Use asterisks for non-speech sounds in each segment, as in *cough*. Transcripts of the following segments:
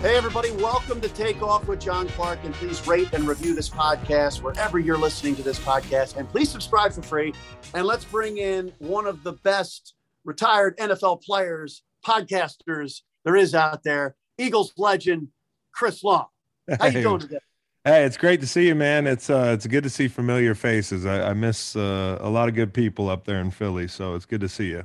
Hey, everybody, welcome to Take Off with John Clark. And please rate and review this podcast wherever you're listening to this podcast. And please subscribe for free. And let's bring in one of the best retired NFL players, podcasters there is out there, Eagles legend, Chris Long. How you Hey. doing today? Hey, it's great to see you, man. It's uh, it's good to see familiar faces. I, I miss uh, a lot of good people up there in Philly, so it's good to see you.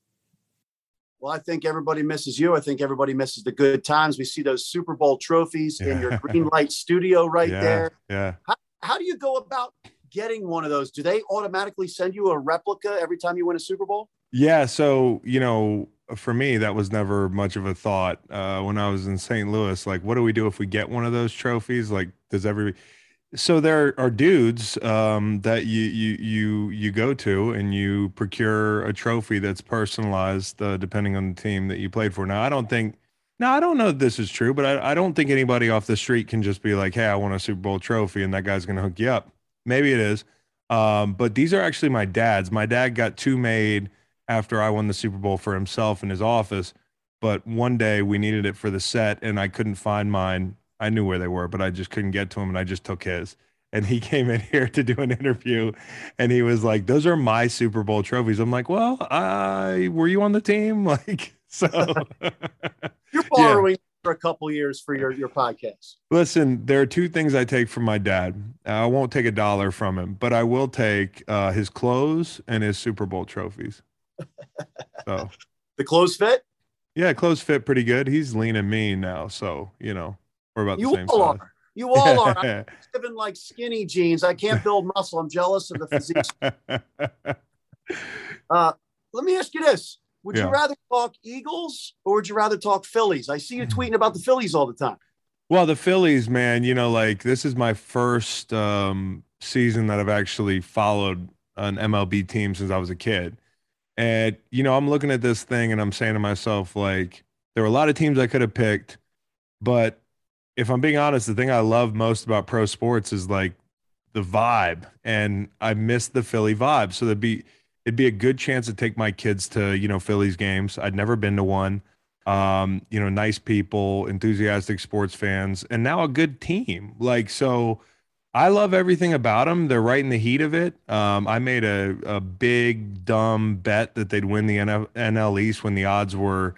Well, I think everybody misses you. I think everybody misses the good times. We see those Super Bowl trophies in your green light studio right yeah, there. Yeah. How do you go about getting one of those? Do they automatically send you a replica every time you win a Super Bowl? Yeah. So, you know, for me, that was never much of a thought. Uh, when I was in St. Louis, like, what do we do if we get one of those trophies? Like, does every so there are dudes um, that you you you you go to and you procure a trophy that's personalized uh, depending on the team that you played for. Now, I don't think. Now, I don't know if this is true, but I, I don't think anybody off the street can just be like, "Hey, I want a Super Bowl trophy," and that guy's going to hook you up. Maybe it is, um, but these are actually my dad's. My dad got two made after I won the Super Bowl for himself in his office. But one day we needed it for the set, and I couldn't find mine. I knew where they were, but I just couldn't get to him, and I just took his. And he *laughs* came in here to do an interview, and he was like, "Those are my Super Bowl trophies." I'm like, "Well, I were you on the team?" *laughs* Like, so. *laughs* You're Yeah. borrowing for a couple years for your, your podcast. Listen, there are two things I take from my dad. I won't take a dollar from him, but I will take uh, his clothes and his Super Bowl trophies. So, The clothes fit? yeah, clothes fit pretty good. He's lean and mean now, so you know we're about the You same all size. are. You all are. I'm *laughs* living like skinny jeans. I can't build muscle. I'm jealous of the physique. *laughs* Uh, let me ask you this. Would you rather talk Eagles or would you rather talk Phillies? I see you tweeting about the Phillies all the time. Well, the Phillies, man, you know, like this is my first um, season that I've actually followed an MLB team since I was a kid. And, you know, I'm looking at this thing and I'm saying to myself, like, there were a lot of teams I could have picked. But if I'm being honest, the thing I love most about pro sports is like the vibe. And I miss the Philly vibe. So there'd be, it'd be a good chance to take my kids to, you know, Phillies games. I'd never been to one um, you know, nice people, enthusiastic sports fans, and now a good team. Like, so I love everything about them. They're right in the heat of it. Um, I made a, a big, dumb bet that they'd win the NL, East when the odds were,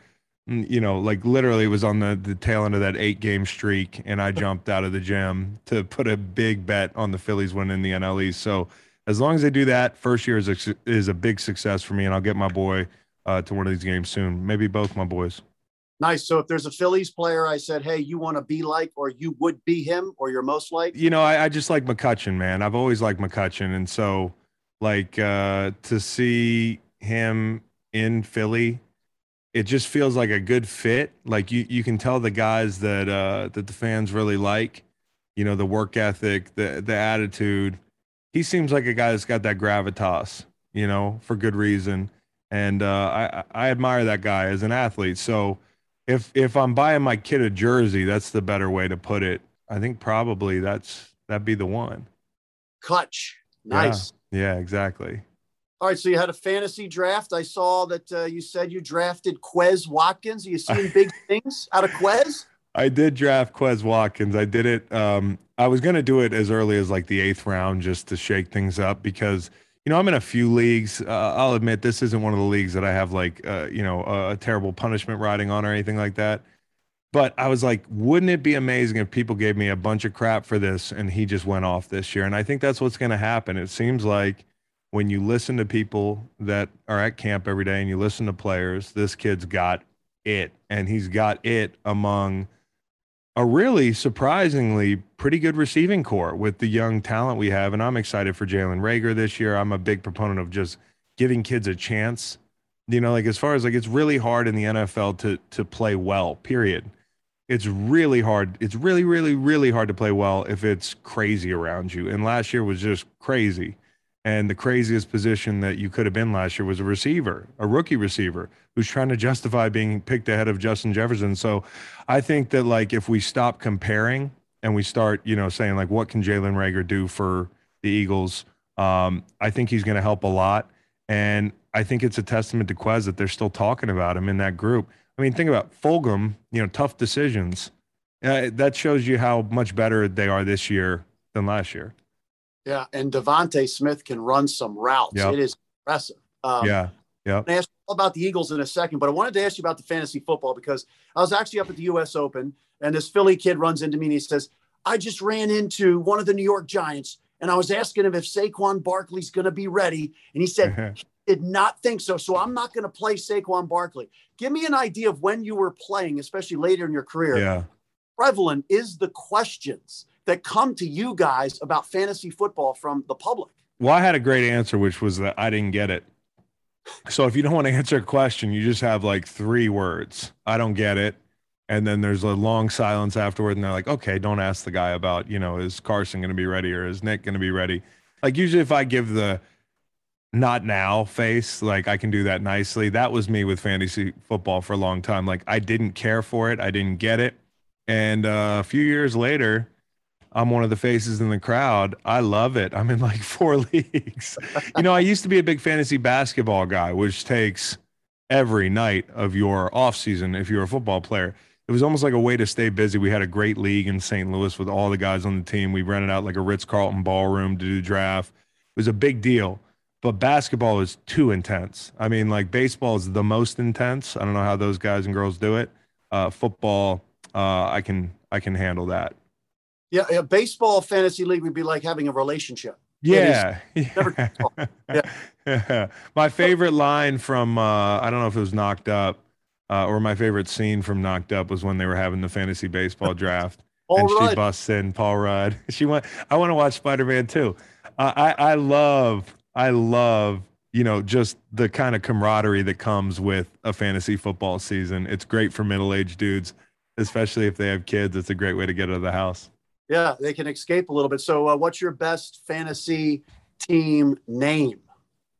you know, like literally it was on the, the tail end of that eight game streak. And I jumped out of the gym to put a big bet on the Phillies winning the NL East. So as long as they do that, first year is a, is a big success for me. And I'll get my boy uh, to one of these games soon. Maybe both my boys. Nice. So if there's a Phillies player, I said, hey, you want to be like, or you would be him, or you're most like. you know, I, I just like McCutcheon, man. I've always liked McCutcheon, and so like uh, to see him in Philly, it just feels like a good fit. Like you, you can tell the guys that uh, that the fans really like. You know, the work ethic, the the attitude. He seems like a guy that's got that gravitas. You know, for good reason, and uh, I I admire that guy as an athlete. So if if I'm buying my kid a jersey, that's the better way to put it. I think probably that's that'd be the one. Kutch. Nice. Yeah, exactly. All right, so you had a fantasy draft. I saw that uh, you said you drafted Quez Watkins. Are you seeing big *laughs* things out of Quez? I did draft Quez Watkins. I did it. Um, I was going to do it as early as like the eighth round just to shake things up because you know I'm in a few leagues. Uh, I'll admit this isn't one of the leagues that I have like uh, you know a, a terrible punishment riding on or anything like that. But I was like, wouldn't it be amazing if people gave me a bunch of crap for this and he just went off this year? And I think that's what's going to happen. It seems like when you listen to people that are at camp every day and you listen to players, this kid's got it. And he's got it among a really surprisingly pretty good receiving corps with the young talent we have. And I'm excited for Jalen Reagor this year. I'm a big proponent of just giving kids a chance. You know, like as far as like it's really hard in the NFL to to play well, period. It's really hard. It's really, really, really hard to play well if it's crazy around you. And last year was just crazy. And the craziest position that you could have been last year was a receiver, a rookie receiver who's trying to justify being picked ahead of Justin Jefferson. So I think that like if we stop comparing and we start, you know, saying like what can Jalen Reagor do for the Eagles, um, I think he's going to help a lot. And I think it's a testament to Quez that they're still talking about him in that group. I mean, think about Fulgham, you know, tough decisions. Uh, that shows you how much better they are this year than last year. Yeah, and DeVonta Smith can run some routes. Yep. It is impressive. Um, yeah, yeah. I ask about the Eagles in a second, but I wanted to ask you about the fantasy football because I was actually up at the U.S. Open, and this Philly kid runs into me and he says, "I just ran into one of the New York Giants, and I was asking him if Saquon Barkley's going to be ready, and he said." *laughs* he did not think so. So I'm not going to play Saquon Barkley. Give me an idea of when you were playing, especially later in your career. Yeah. Prevalent is the questions that come to you guys about fantasy football from the public? Well, I had a great answer, which was that I didn't get it. So if you don't want to *laughs* answer a question, you just have like three words. I don't get it. And then there's a long silence afterward, and they're like, okay, don't ask the guy about, you know, is Carson going to be ready or is Nick going to be ready? Like, usually if I give the not now face, like I can do that nicely. That was me with fantasy football for a long time. Like, I didn't care for it, I didn't get it. And uh, a few years later, I'm one of the faces in the crowd. I love it. I'm in like *laughs* four leagues. you know, I used to be a big fantasy basketball guy, which takes every night of your off season if you're a football player. It was almost like a way to stay busy. We had a great league in St. Louis with all the guys on the team. We rented out like a Ritz Carlton ballroom to do draft. It was a big deal. But basketball is too intense. I mean, like baseball is the most intense. I don't know how those guys and girls do it. Uh, football, uh, I can I can handle that. Yeah, a baseball fantasy league would be like having a relationship. Yeah. *laughs* Never, yeah. yeah. *laughs* My favorite line from uh, I don't know if it was Knocked Up uh, or my favorite scene from Knocked Up was when they were having the fantasy baseball draft. *laughs* and Rudd. she busts in Paul Rudd. She went. I want to watch Spider Man too. Uh, I I love I love you know just the kind of camaraderie that comes with a fantasy football season. It's great for middle aged dudes, especially if they have kids. It's a great way to get out of the house. Yeah, they can escape a little bit. So, uh, what's your best fantasy team name?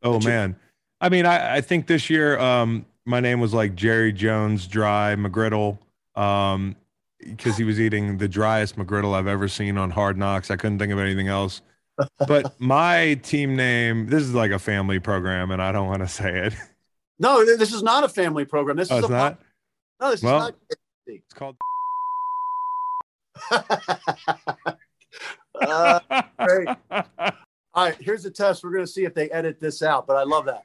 Oh man, I mean, I, I think this year um, my name was like Jerry Jones Dry McGriddle um, because he was eating the driest McGriddle I've ever seen on Hard Knocks. I couldn't think of anything else. but *laughs* my team name, this is like a family program, and I don't want to say it. No, this is not a family program. This oh, is a not. No, this well, is not. It's called uh, great. *laughs* All right, here's the test. We're going to see if they edit this out, but I love that.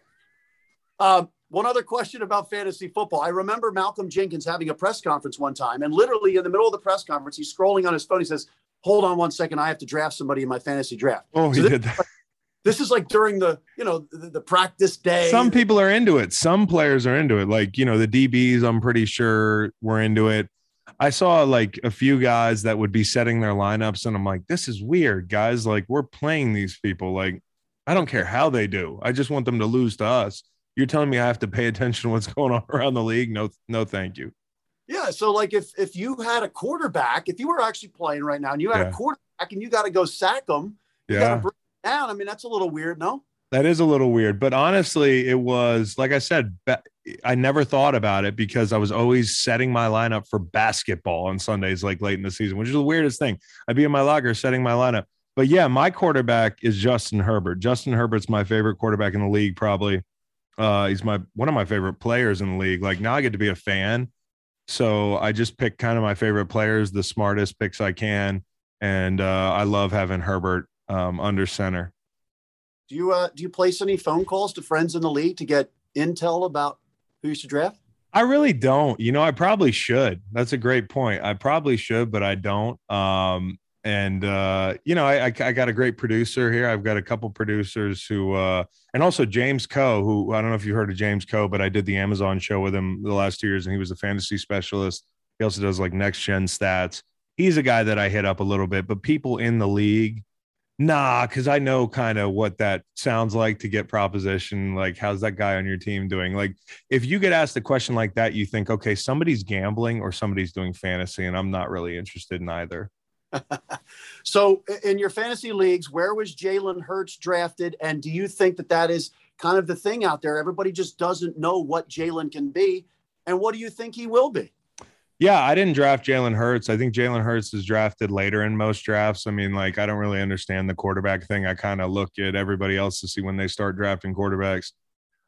Um, one other question about fantasy football. I remember Malcolm Jenkins having a press conference one time, and literally in the middle of the press conference, he's scrolling on his phone. He says, Hold on one second. I have to draft somebody in my fantasy draft. Oh, he so did that. This is like during the, you know, the, the, practice day. Some people are into it. Some players are into it. Like, you know, the DBs, I'm pretty sure were into it. I saw like a few guys that would be setting their lineups, and I'm like, this is weird, guys. Like, we're playing these people. Like, I don't care how they do. I just want them to lose to us. You're telling me I have to pay attention to what's *laughs* going on around the league? No, no, thank you. Yeah. So, like, if if you had a quarterback, if you were actually playing right now, and you had yeah. a quarterback, and you got to go sack them, you yeah. got to bring down. I mean, that's a little weird, no? That is a little weird, but honestly, it was like I said, I never thought about it because I was always setting my lineup for basketball on Sundays, like late in the season, which is the weirdest thing. I'd be in my locker setting my lineup. but yeah, my quarterback is Justin Herbert. Justin Herbert's my favorite quarterback in the league, probably. Uh, he's my one of my favorite players in the league. Like now I get to be a fan. So I just pick kind of my favorite players, the smartest picks I can. And uh, I love having Herbert um, under center. Do you uh, do you place any phone calls to friends in the league to get intel about who you should draft? I really don't. You know, I probably should. That's a great point. I probably should, but I don't. Um, and uh, you know, I, I, I got a great producer here. I've got a couple producers who, uh, and also James Coe, who I don't know if you heard of James Coe, but I did the Amazon show with him the last two years, and he was a fantasy specialist. He also does like next gen stats. He's a guy that I hit up a little bit, but people in the league Nah, because I know kind of what that sounds like to get proposition. Like, how's that guy on your team doing? Like, if you get asked a question like that, you think, okay, somebody's gambling or somebody's doing fantasy, and I'm not really interested in either. *laughs* so, in your fantasy leagues, where was Jalen Hurts drafted? And do you think that that is kind of the thing out there? Everybody just doesn't know what Jalen can be. And what do you think he will be? Yeah, I didn't draft Jalen Hurts. I think Jalen Hurts is drafted later in most drafts. I mean, like, I don't really understand the quarterback thing. I kind of look at everybody else to see when they start drafting quarterbacks.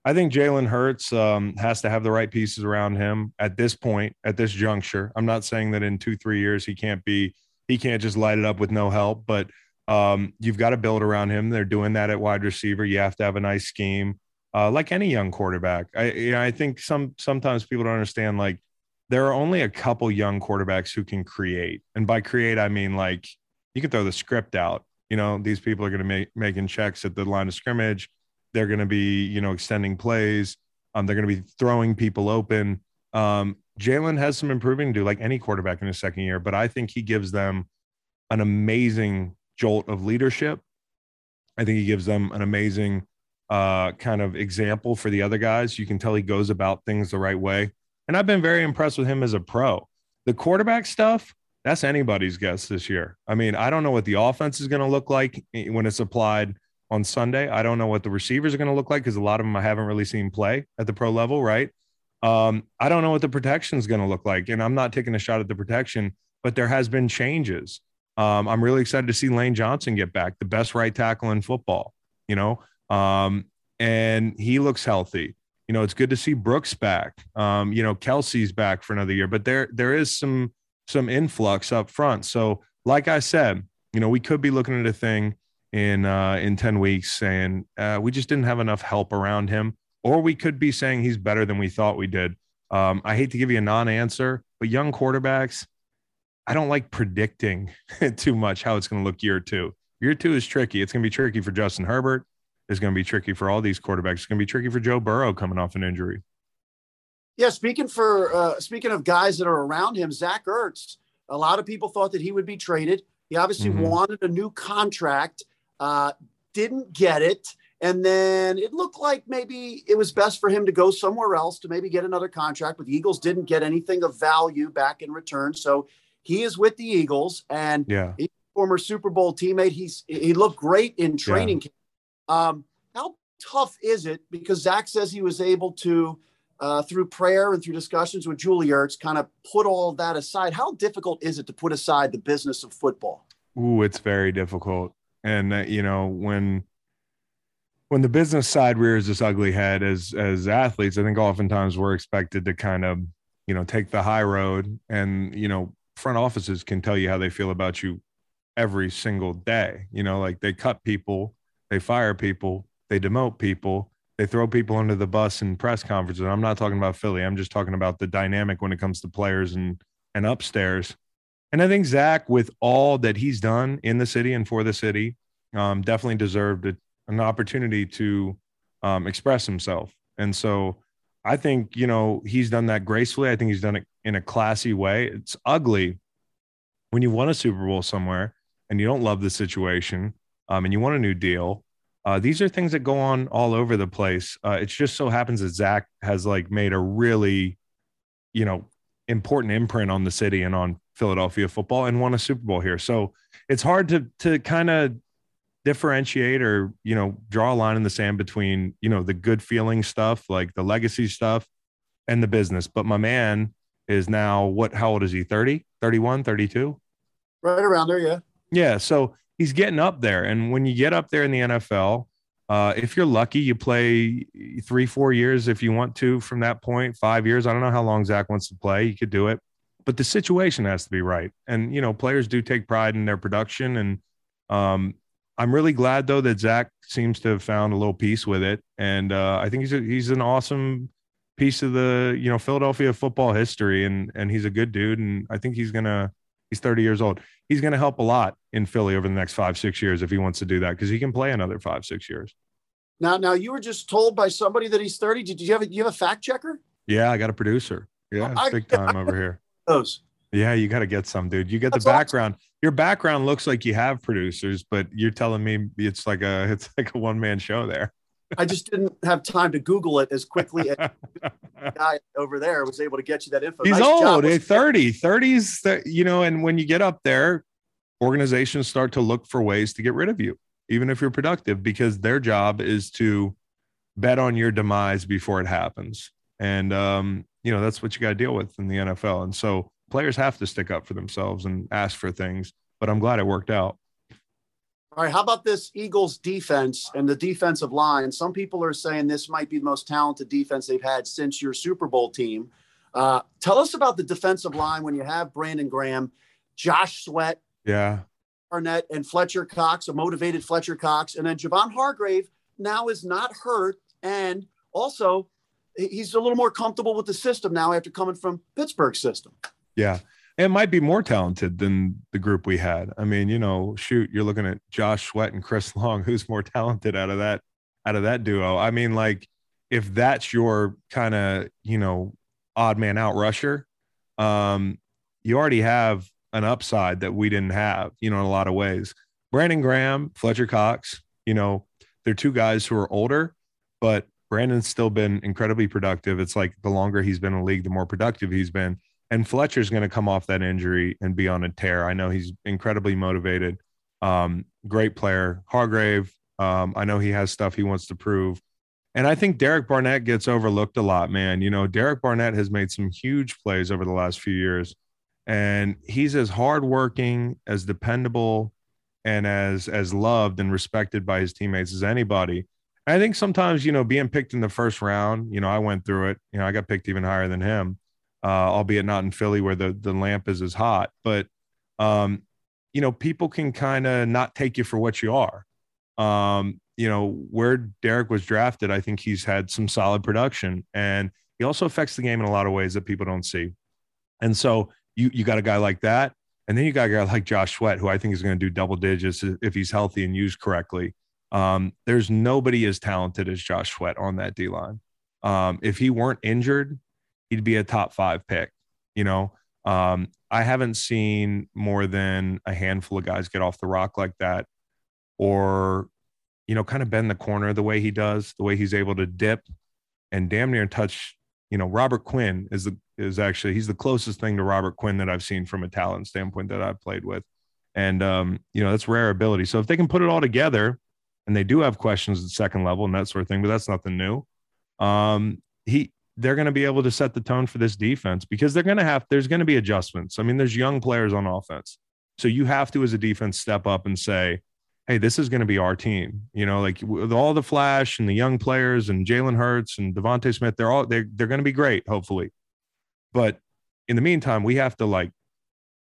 I think Jalen Hurts um, has to have the right pieces around him at this point, at this juncture. I'm not saying that in two, three years he can't be, he can't just light it up with no help, but um, you've got to build around him. They're doing that at wide receiver. You have to have a nice scheme, uh, like any young quarterback. I, you know, I think some sometimes people don't understand like there are only a couple young quarterbacks who can create. And by create, I mean like you can throw the script out. You know, these people are going to make making checks at the line of scrimmage. They're going to be, you know, extending plays. Um, they're going to be throwing people open. Um, Jalen has some improving to do, like any quarterback in his second year, but I think he gives them an amazing jolt of leadership. I think he gives them an amazing uh, kind of example for the other guys. You can tell he goes about things the right way. And I've been very impressed with him as a pro. The quarterback stuff, that's anybody's guess this year. I mean, I don't know what the offense is going to look like when it's applied on Sunday. I don't know what the receivers are going to look like because a lot of them I haven't really seen play at the pro level, right? Um, I don't know what the protection is going to look like. And I'm not taking a shot at the protection, but there has been changes. Um, I'm really excited to see Lane Johnson get back, the best right tackle in football, you know, um, and he looks healthy you know, it's good to see Brooks back. Um, you know, Kelce's back for another year, but there there is some some influx up front. So, like I said, you know, we could be looking at a thing in uh, in ten weeks saying uh, we just didn't have enough help around him, or we could be saying he's better than we thought we did. Um, I hate to give you a non-answer, but young quarterbacks, I don't like predicting *laughs* too much how it's going to look year two. Year two is tricky. It's going to be tricky for Justin Herbert is going to be tricky for all these quarterbacks. It's going to be tricky for Joe Burrow coming off an injury. Yeah, speaking for uh, speaking of guys that are around him, Zach Ertz. A lot of people thought that he would be traded. He obviously mm-hmm. wanted a new contract, uh, didn't get it, and then it looked like maybe it was best for him to go somewhere else to maybe get another contract. But the Eagles didn't get anything of value back in return, so he is with the Eagles, and yeah. former Super Bowl teammate. He's he looked great in training yeah. Um, how tough is it? Because Zach says he was able to, uh, through prayer and through discussions with Julie Ertz, kind of put all of that aside. How difficult is it to put aside the business of football? Ooh, it's very difficult. And uh, you know when when the business side rears its ugly head as as athletes, I think oftentimes we're expected to kind of you know take the high road, and you know front offices can tell you how they feel about you every single day. You know, like they cut people they fire people, they demote people, they throw people under the bus in press conferences. I'm not talking about Philly. I'm just talking about the dynamic when it comes to players and and upstairs. And I think Zach, with all that he's done in the city and for the city, um, definitely deserved a, an opportunity to um, express himself. And so I think, you know, he's done that gracefully. I think he's done it in a classy way. It's ugly when you won a Super Bowl somewhere and you don't love the situation um, and you want a new deal. Uh, these are things that go on all over the place. Uh, it just so happens that Zach has like made a really, you know, important imprint on the city and on Philadelphia football and won a Super Bowl here. So it's hard to to kind of differentiate or you know draw a line in the sand between you know the good feeling stuff like the legacy stuff and the business. But my man is now what? How old is he? 30, 31, 32? Right around there, yeah. Yeah. So he's getting up there. And when you get up there in the NFL, uh, if you're lucky, you play three, four years if you want to from that point, five years. I don't know how long Zach wants to play. You could do it, but the situation has to be right. And, you know, players do take pride in their production. And um, I'm really glad, though, that Zach seems to have found a little peace with it. And uh, I think he's, a, he's an awesome piece of the, you know, Philadelphia football history. And, and he's a good dude. And I think he's going to, he's 30 years old. He's going to help a lot in Philly over the next five, six years if he wants to do that because he can play another five, six years. Now, now you were just told by somebody that he's 30. Did you have a, you have a fact checker? Yeah, I got a producer. Yeah, I, big time I, over here. *laughs* Those. Yeah, you got to get some, dude. You get That's the background. Awesome. Your background looks like you have producers, but you're telling me it's like a it's like a one man show there. I just didn't have time to Google it as quickly as *laughs* the guy over there was able to get you that info. He's nice old, job. 30, 30s, you know, and when you get up there, organizations start to look for ways to get rid of you even if you're productive, because their job is to bet on your demise before it happens. And, um, you know, that's what you got to deal with in the NFL. And so players have to stick up for themselves and ask for things. But I'm glad it worked out. All right. How about this Eagles defense and the defensive line? Some people are saying this might be the most talented defense they've had since your Super Bowl team. Uh, tell us about the defensive line when you have Brandon Graham, Josh Sweat. Yeah. Arnett and Fletcher Cox, a motivated Fletcher Cox, and then Javon Hargrave now is not hurt, and also he's a little more comfortable with the system now after coming from Pittsburgh system. Yeah, it might be more talented than the group we had. I mean, you know, shoot, you're looking at Josh Sweat and Chris *laughs* Long, who's more talented out of that out of that duo. I mean, like if that's your kind of you know odd man out rusher, um, you already have an upside that we didn't have, you know, in a lot of ways. Brandon Graham, Fletcher Cox, you know, they're two guys who are older, but Brandon's still been incredibly productive. It's like the longer he's been in the league, the more productive he's been. And Fletcher's going to come off that injury and be on a tear. I know he's incredibly motivated. Um, great player. Hargrave, um, I know he has stuff he wants to prove. And I think Derek Barnett gets overlooked a lot, man. You know, Derek Barnett has made some huge plays over the last few years and he's as hardworking, as dependable, and as as loved and respected by his teammates as anybody. I think sometimes you know being picked in the first round, you know, I went through it. You know, I got picked even higher than him, uh, albeit not in Philly where the the lamp is as hot. But um, you know, people can kind of not take you for what you are. Um, you know, where Derek was drafted, I think he's had some solid production, and he also affects the game in a lot of ways that people don't see. And so you you got a guy like that, and then you got a guy like Josh Sweat, who I think is going to do double digits if he's healthy and used correctly. Um, there's nobody as talented as Josh Sweat on that D line. Um, if he weren't injured, he'd be a top five pick. You know, um, I haven't seen more than a handful of guys get off the rock like that, or you know, kind of bend the corner the way he does, the way he's able to dip and damn near touch. You know, Robert Quinn is the is actually he's the closest thing to Robert Quinn that I've seen from a talent standpoint that I've played with. And um, you know, that's rare ability. So if they can put it all together and they do have questions at second level and that sort of thing, but that's nothing new. Um, he they're going to be able to set the tone for this defense because they're going to have there's going to be adjustments. I mean, there's young players on offense. So you have to as a defense step up and say, hey, this is going to be our team. You know, like with all the flash and the young players and Jalen Hurts and DeVonta Smith, they're all they're, they're going to be great, hopefully. But in the meantime, we have to like,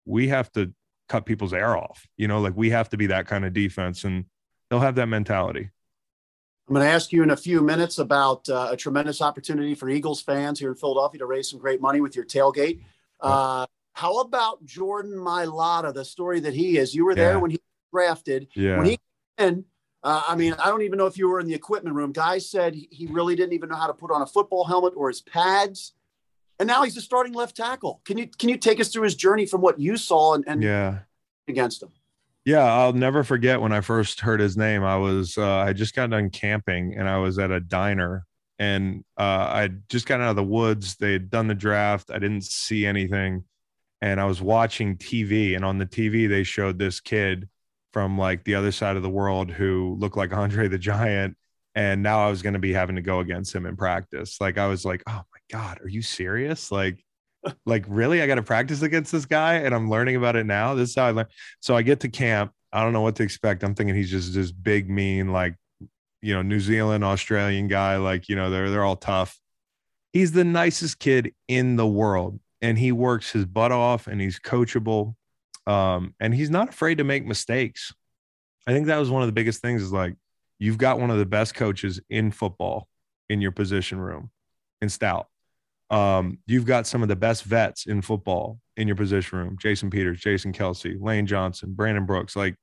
we have to cut people's air off. You know, like we have to be that kind of defense, and they'll have that mentality. I'm going to ask you in a few minutes about uh, a tremendous opportunity for Eagles fans here in Philadelphia to raise some great money with your tailgate. Uh, how about Jordan Mailata, the story that he is? You were there yeah. when he drafted. Yeah. When he in, uh, I mean, I don't even know if you were in the equipment room. Guys said he really didn't even know how to put on a football helmet or his pads and now he's a starting left tackle. Can you can you take us through his journey from what you saw and, and yeah against him? Yeah, I'll never forget when I first heard his name. I was uh, I just got done camping and I was at a diner and uh, I just got out of the woods. They had done the draft. I didn't see anything, and I was watching TV. And on the TV, they showed this kid from like the other side of the world who looked like Andre the Giant. And now I was going to be having to go against him in practice. Like I was like, oh my God, are you serious? Like, like really? I got to practice against this guy, and I'm learning about it now. This is how I learn. So I get to camp. I don't know what to expect. I'm thinking he's just this big, mean, like you know, New Zealand, Australian guy. Like you know, they're they're all tough. He's the nicest kid in the world, and he works his butt off, and he's coachable, um, and he's not afraid to make mistakes. I think that was one of the biggest things. Is like you've got one of the best coaches in football in your position room in Stout. Um, you've got some of the best vets in football in your position room Jason Peters, Jason Kelce, Lane Johnson, Brandon Brooks. Like,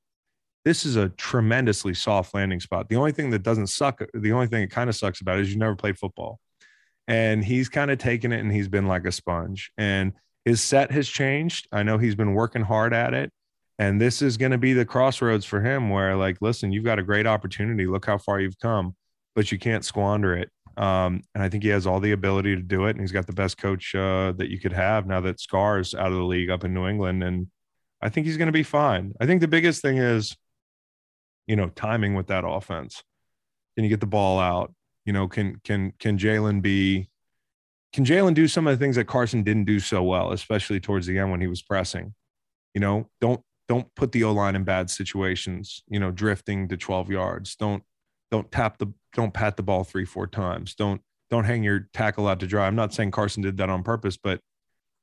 this is a tremendously soft landing spot. The only thing that doesn't suck, the only thing that kind of sucks about is you never played football. And he's kind of taken it and he's been like a sponge. And his set has changed. I know he's been working hard at it. And this is going to be the crossroads for him where, like, listen, you've got a great opportunity. Look how far you've come, but you can't squander it. Um, and I think he has all the ability to do it. And he's got the best coach uh, that you could have now that Scar's out of the league up in New England. And I think he's going to be fine. I think the biggest thing is, you know, timing with that offense. Can you get the ball out? You know, can can can Jalen be? Can Jalen do some of the things that Carson didn't do so well, especially towards the end when he was pressing? You know, don't don't put the O line in bad situations. You know, drifting to 12 yards. Don't don't tap the don't pat the ball three four times. Don't don't hang your tackle out to dry. I'm not saying carson did that on purpose but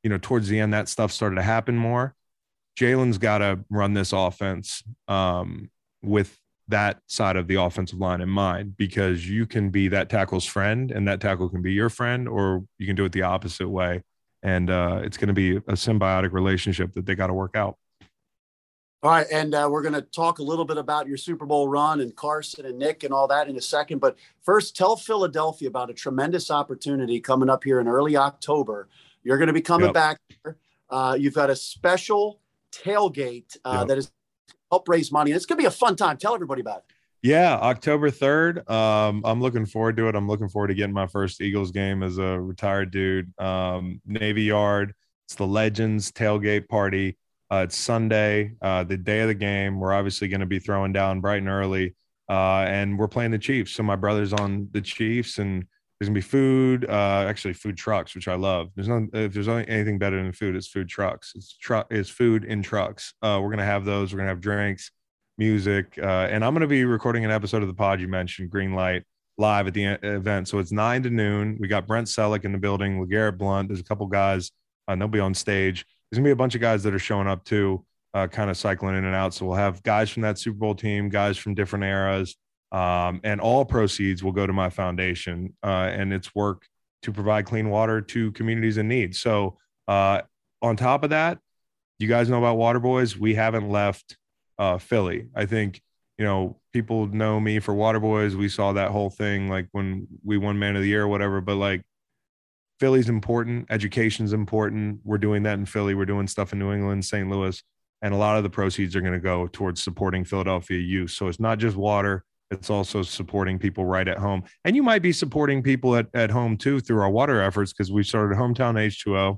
you know towards the end that stuff started to happen more. Jalen's got to run this offense um, with that side of the offensive line in mind because you can be that tackle's friend and that tackle can be your friend or you can do it the opposite way. And uh, it's going to be a symbiotic relationship that they got to work out all right, and uh, we're going to talk a little bit about your Super Bowl run and Carson and Nick and all that in a second. But first, tell Philadelphia about a tremendous opportunity coming up here in early October. You're going to be coming yep. back. Uh, you've got a special tailgate uh, yep. that is help raise money, and it's going to be a fun time. Tell everybody about it. Yeah, October 3rd. Um, I'm looking forward to it. I'm looking forward to getting my first Eagles game as a retired dude. Um, Navy Yard. It's the Legends tailgate party. Uh, it's Sunday, uh, the day of the game. We're obviously going to be throwing down bright and early, uh, and we're playing the Chiefs. So my brother's on the Chiefs, and there's gonna be food. Uh, actually, food trucks, which I love. There's no if there's anything better than food, it's food trucks. It's truck. It's food in trucks. Uh, we're gonna have those. We're gonna have drinks, music, uh, and I'm gonna be recording an episode of the pod you mentioned, Green Light, live at the event. So it's nine to noon. We got Brent Celek in the building, LeGarrette Blunt. There's a couple guys. Uh, they'll be on stage there's gonna be a bunch of guys that are showing up too, uh, kind of cycling in and out. So we'll have guys from that Super Bowl team, guys from different eras, um, and all proceeds will go to my foundation uh, and its work to provide clean water to communities in need. So uh, on top of that, you guys know about Water Boys. We haven't left uh, Philly. I think you know people know me for Water Boys. We saw that whole thing like when we won Man of the Year or whatever. But like Philly's important, education's important. We're doing that in Philly. We're doing stuff in New England, St. Louis, and a lot of the proceeds are going to go towards supporting Philadelphia youth. So it's not just water, it's also supporting people right at home. And you might be supporting people at, at home too through our water efforts because we started Hometown H2O,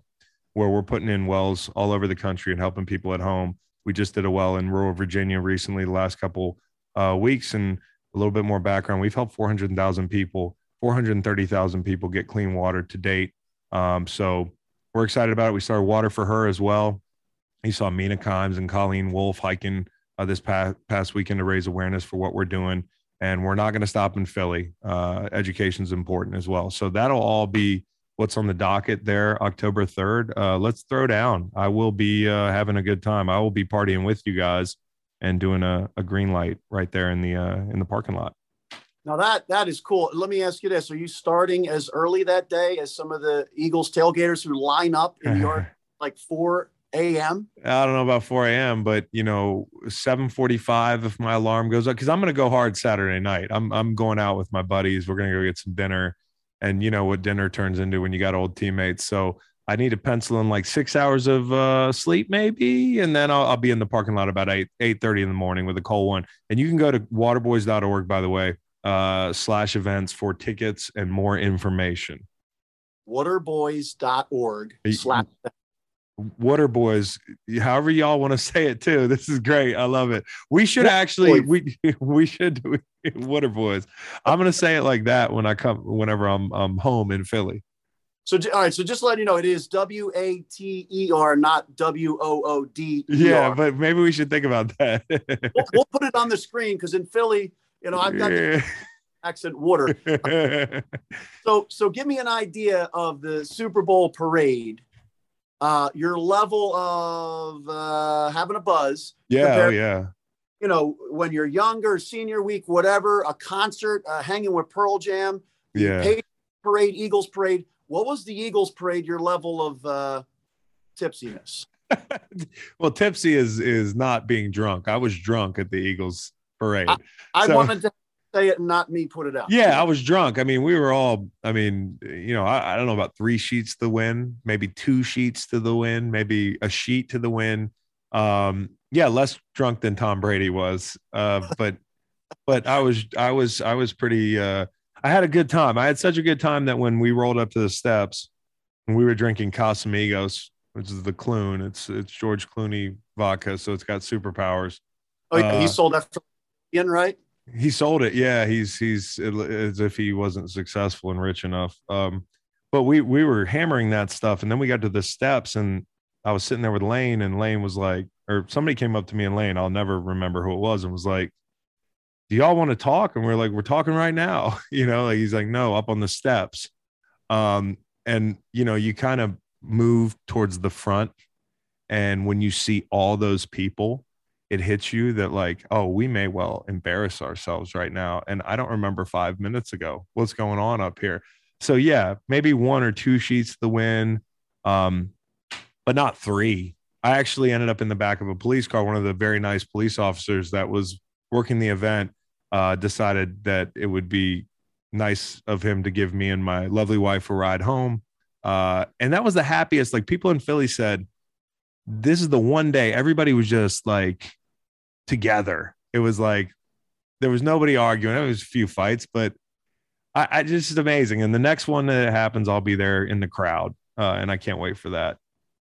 where we're putting in wells all over the country and helping people at home. We just did a well in rural Virginia recently, the last couple uh, weeks, and a little bit more background. We've helped 400,000 people 430,000 people get clean water to date. Um, so we're excited about it. We started Water for Her as well. You saw Mina Kimes and Colleen Wolfe hiking uh, this past, past weekend to raise awareness for what we're doing. And we're not going to stop in Philly. Uh, Education is important as well. So that'll all be what's on the docket there October 3rd. Uh, let's throw down. I will be uh, having a good time. I will be partying with you guys and doing a, a green light right there in the uh, in the parking lot. Now that that is cool. Let me ask you this: Are you starting as early that day as some of the Eagles tailgaters who line up in your *laughs* like four a.m.? I don't know about four a.m., but you know, seven forty-five if my alarm goes up because I'm going to go hard Saturday night. I'm I'm going out with my buddies. We're going to go get some dinner, and you know what dinner turns into when you got old teammates. So I need to pencil in like six hours of uh, sleep, maybe, and then I'll, I'll be in the parking lot about eight eight thirty in the morning with a cold one. And you can go to waterboys.org, by the way uh, slash events for tickets and more information. Waterboys.org slash Waterboys, however y'all want to say it too. This is great. I love it. We should actually we *laughs* we should do Waterboys. I'm gonna say it like that when I come whenever I'm I'm home in Philly. So all right, so just let you know, it is W A T E R, not W O O D. Yeah, but maybe we should think about that. *laughs* we'll, we'll, put it on the screen because in Philly, you know, I've got yeah. accent water. *laughs* so, so give me an idea of the Super Bowl parade. Uh, your level of uh, having a buzz. Yeah, compared, oh, yeah. You know, when you're younger, senior week, whatever, a concert, uh, hanging with Pearl Jam, yeah, parade, Eagles parade what was the Eagles parade? Your level of uh, tipsiness? *laughs* well, tipsy is is not being drunk. I was drunk at the Eagles parade. I, I so, wanted to say it and not me put it out. Yeah, I was drunk. I mean, we were all. I mean, you know, I, I don't know about three sheets to the win, maybe two sheets to the win, maybe a sheet to the win. Um, yeah, less drunk than Tom Brady was. Uh, *laughs* but but I was I was I was pretty. Uh, I had a good time. I had such a good time that when we rolled up to the steps and we were drinking Casamigos, which is the Clune, it's it's George Clooney vodka, so it's got superpowers. Oh, yeah, uh, he sold that in right? He sold it. Yeah, he's he's as if he wasn't successful and rich enough. Um, but we we were hammering that stuff, and then we got to the steps, and I was sitting there with Lane, and Lane was like, or somebody came up to me and Lane, I'll never remember who it was, and was like, do y'all want to talk? And we're like, we're talking right now. *laughs* You know, like he's like, no, up on the steps. Um, and you know, you kind of move towards the front. And when you see all those people, it hits you that like, oh, we may well embarrass ourselves right now. And I don't remember five minutes ago what's going on up here. So yeah, maybe one or two sheets the win, um, but not three. I actually ended up in the back of a police car. One of the very nice police officers that was working the event uh, decided that it would be nice of him to give me and my lovely wife a ride home. Uh, and that was the happiest. Like people in Philly said, this is the one day everybody was just like together. It was like there was nobody arguing. There was a few fights, but I, I just amazing. And the next one that happens, I'll be there in the crowd, uh, and I can't wait for that.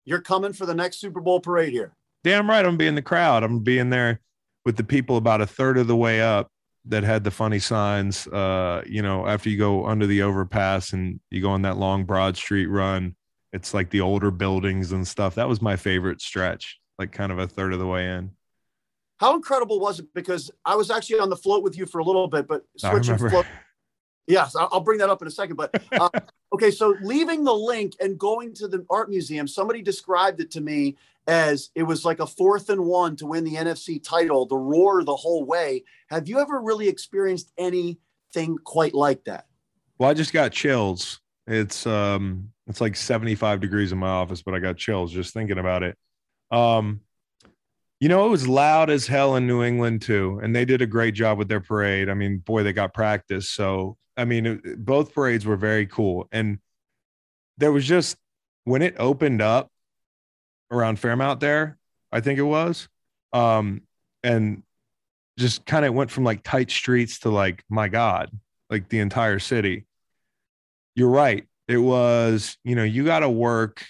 You're coming for the next Super Bowl parade here. Damn right, I'm gonna be in the crowd. I'm being there with the people about a third of the way up that had the funny signs. Uh, you know, after you go under the overpass and you go on that long Broad Street run, it's like the older buildings and stuff. That was my favorite stretch, like kind of a third of the way in. How incredible was it? Because I was actually on the float with you for a little bit, but switching float. Yes, I'll bring that up in a second. But *laughs* uh, okay, so leaving the Linc and going to the art museum, somebody described it to me as it was like a fourth and one to win the NFC title, the roar the whole way. Have you ever really experienced anything quite like that? Well, I just got chills. It's um it's like 75 degrees in my office, but I got chills just thinking about it. Um you know, it was loud as hell in New England too, and they did a great job with their parade. I mean, boy, they got practice. So, I mean, it, both parades were very cool, and there was just when it opened up, around Fairmount there, I think it was. Um, and just kind of went from like tight streets to like, my God, like the entire city. You're right. It was, you know, you got to work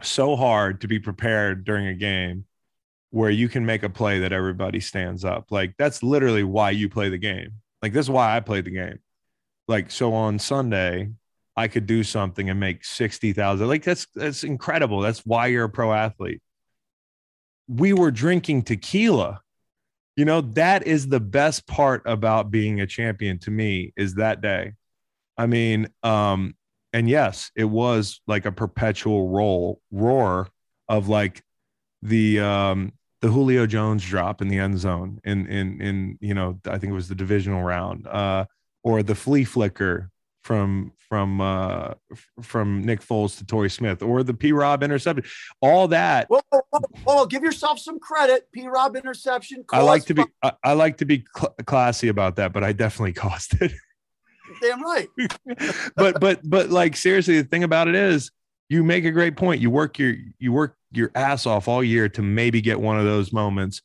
so hard to be prepared during a game where you can make a play that everybody stands up. Like that's literally why you play the game. Like this is why I played the game. Like so on Sunday, I could do something and make 60,000. Like that's that's incredible. That's why you're a pro athlete. We were drinking tequila. You know, that is the best part about being a champion to me is that day. I mean, um and yes, it was like a perpetual roll roar of like the um the Julio Jones drop in the end zone in in in you know, I think it was the divisional round. Uh or the flea flicker from from uh from Nick Foles to Torrey Smith or the P Rob interception, all that. Well, well, well, give yourself some credit. P Rob interception. I like to be I, I like to be cl- classy about that, but I definitely *laughs* cost it. Damn right. *laughs* but but but like seriously, the thing about it is, you make a great point. You work your you work your ass off all year to maybe get one of those moments,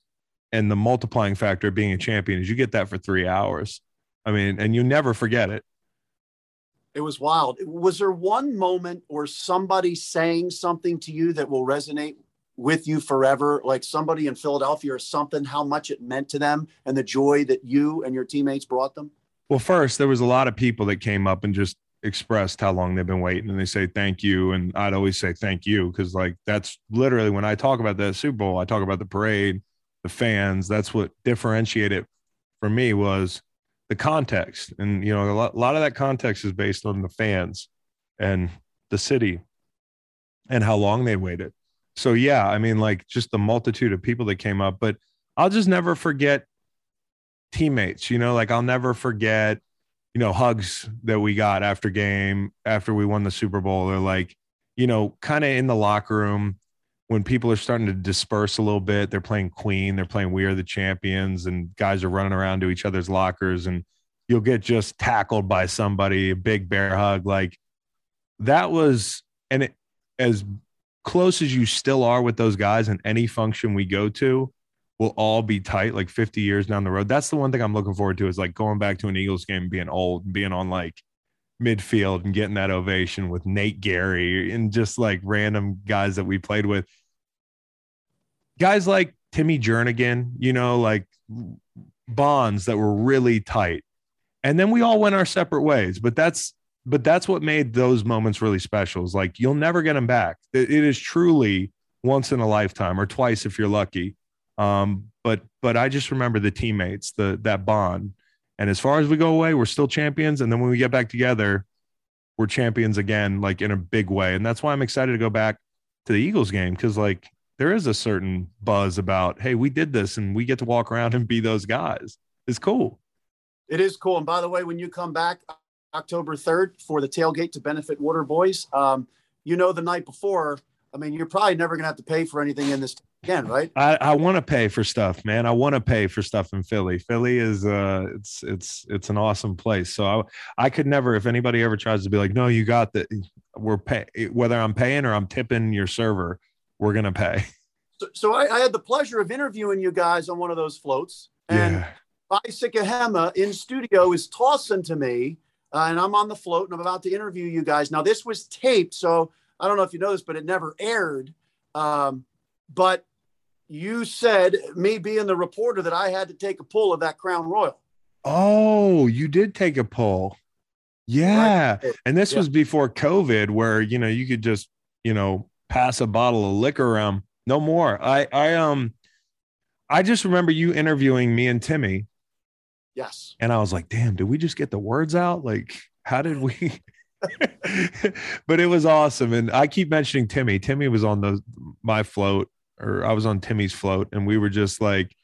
and the multiplying factor of being a champion is you get that for three hours. I mean, and you never forget it. It was wild. Was there one moment or somebody saying something to you that will resonate with you forever? Like somebody in Philadelphia or something, how much it meant to them and the joy that you and your teammates brought them? Well, first, there was a lot of people that came up and just expressed how long they've been waiting and they say thank you and i'd always say thank you because like that's literally when i talk about that super bowl i talk about the parade the fans that's what differentiated for me was the context and you know a lot, a lot of that context is based on the fans and the city and how long they waited. So yeah i mean like just the multitude of people that came up but i'll just never forget teammates you know like i'll never forget you know, hugs that we got after game, after we won the Super Bowl. They're like, you know, kind of in the locker room when people are starting to disperse a little bit. They're playing Queen, they're playing We Are the Champions, and guys are running around to each other's lockers, and you'll get just tackled by somebody, a big bear hug. Like that was, and it, as close as you still are with those guys in any function we go to, will all be tight like 50 years down the road. That's the one thing I'm looking forward to is like going back to an Eagles game, being old and being on like midfield and getting that ovation with Nate Gerry and just like random guys that we played with. Guys like Timmy Jernigan, you know, like bonds that were really tight. And then we all went our separate ways. But that's but that's what made those moments really special. Is like you'll never get them back. It is truly once in a lifetime or twice if you're lucky um, but but I just remember the teammates, the that bond. And as far as we go away, we're still champions. And then when we get back together, we're champions again, like in a big way. And that's why I'm excited to go back to the Eagles game because like there is a certain buzz about, hey, we did this and we get to walk around and be those guys. It's cool. It is cool. And by the way, when you come back October 3rd for the tailgate to benefit Water Boys, um, you know the night before I mean, you're probably never going to have to pay for anything in this again, right? I, I want to pay for stuff, man. I want to pay for stuff in Philly. Philly is uh, it's it's it's an awesome place. So I I could never, if anybody ever tries to be like, no, you got that, we're pay whether I'm paying or I'm tipping your server, we're gonna pay. So, so I, I, had the pleasure of interviewing you guys on one of those floats, and yeah. Vai Sikahema in studio is tossing to me, uh, and I'm on the float and I'm about to interview you guys. Now this was taped, so I don't know if you know this, but it never aired. Um, but you said, me being the reporter, that I had to take a pull of that Crown Royal. Oh, you did take a pull. Yeah. Right. And this yeah. was before COVID, where, you know, you could just, you know, pass a bottle of liquor around. No more. I, I, um, I just remember you interviewing me and Timmy. Yes. And I was like, damn, did we just get the words out? Like, how did we? *laughs* but it was awesome. And I keep mentioning Timmy. Timmy was on the my float, or I was on Timmy's float, and we were just like,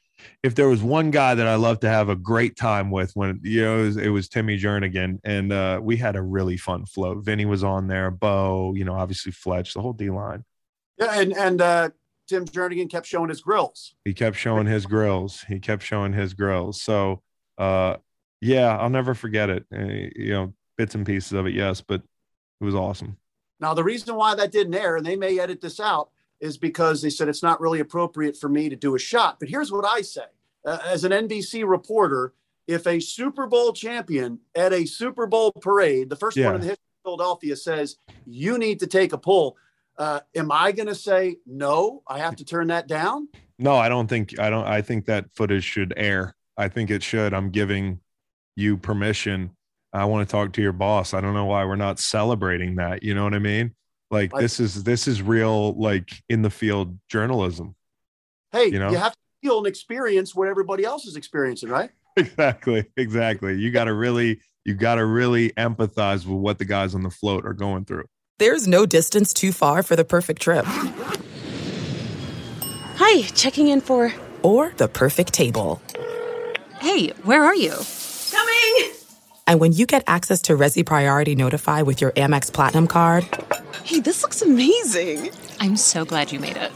if there was one guy that I love to have a great time with, when you know, it was, it was Timmy Jernigan, and uh, we had a really fun float. Vinny was on there, Beau, you know, obviously Fletch, the whole D line. Yeah, and and uh, Tim Jernigan kept showing his grills. He kept showing his grills. He kept showing his grills. So, uh, yeah, I'll never forget it. Uh, you know, bits and pieces of it, yes, but it was awesome. Now, the reason why that didn't air, and they may edit this out, is because they said it's not really appropriate for me to do a shot. But here's what I say uh, as an NBC reporter, if a Super Bowl champion at a Super Bowl parade, the first yeah. one in the history of Philadelphia, says, you need to take a pull, uh, am I going to say, no, I have to turn that down? No, I don't think, I don't, I think that footage should air. I think it should. I'm giving you permission I want to talk to your boss. I don't know why we're not celebrating that. You know what I mean? Like this is this is real like in the field journalism. Hey, you know, you have to feel and experience what everybody else is experiencing, right? *laughs* Exactly. Exactly. You got to really you got to really empathize with what the guys on the float are going through. There's no distance too far for the perfect trip. Hi, checking in for or the perfect table. Hey, where are you? Coming. And when you get access to Resy Priority Notify with your Amex Platinum card, hey, this looks amazing! I'm so glad you made it.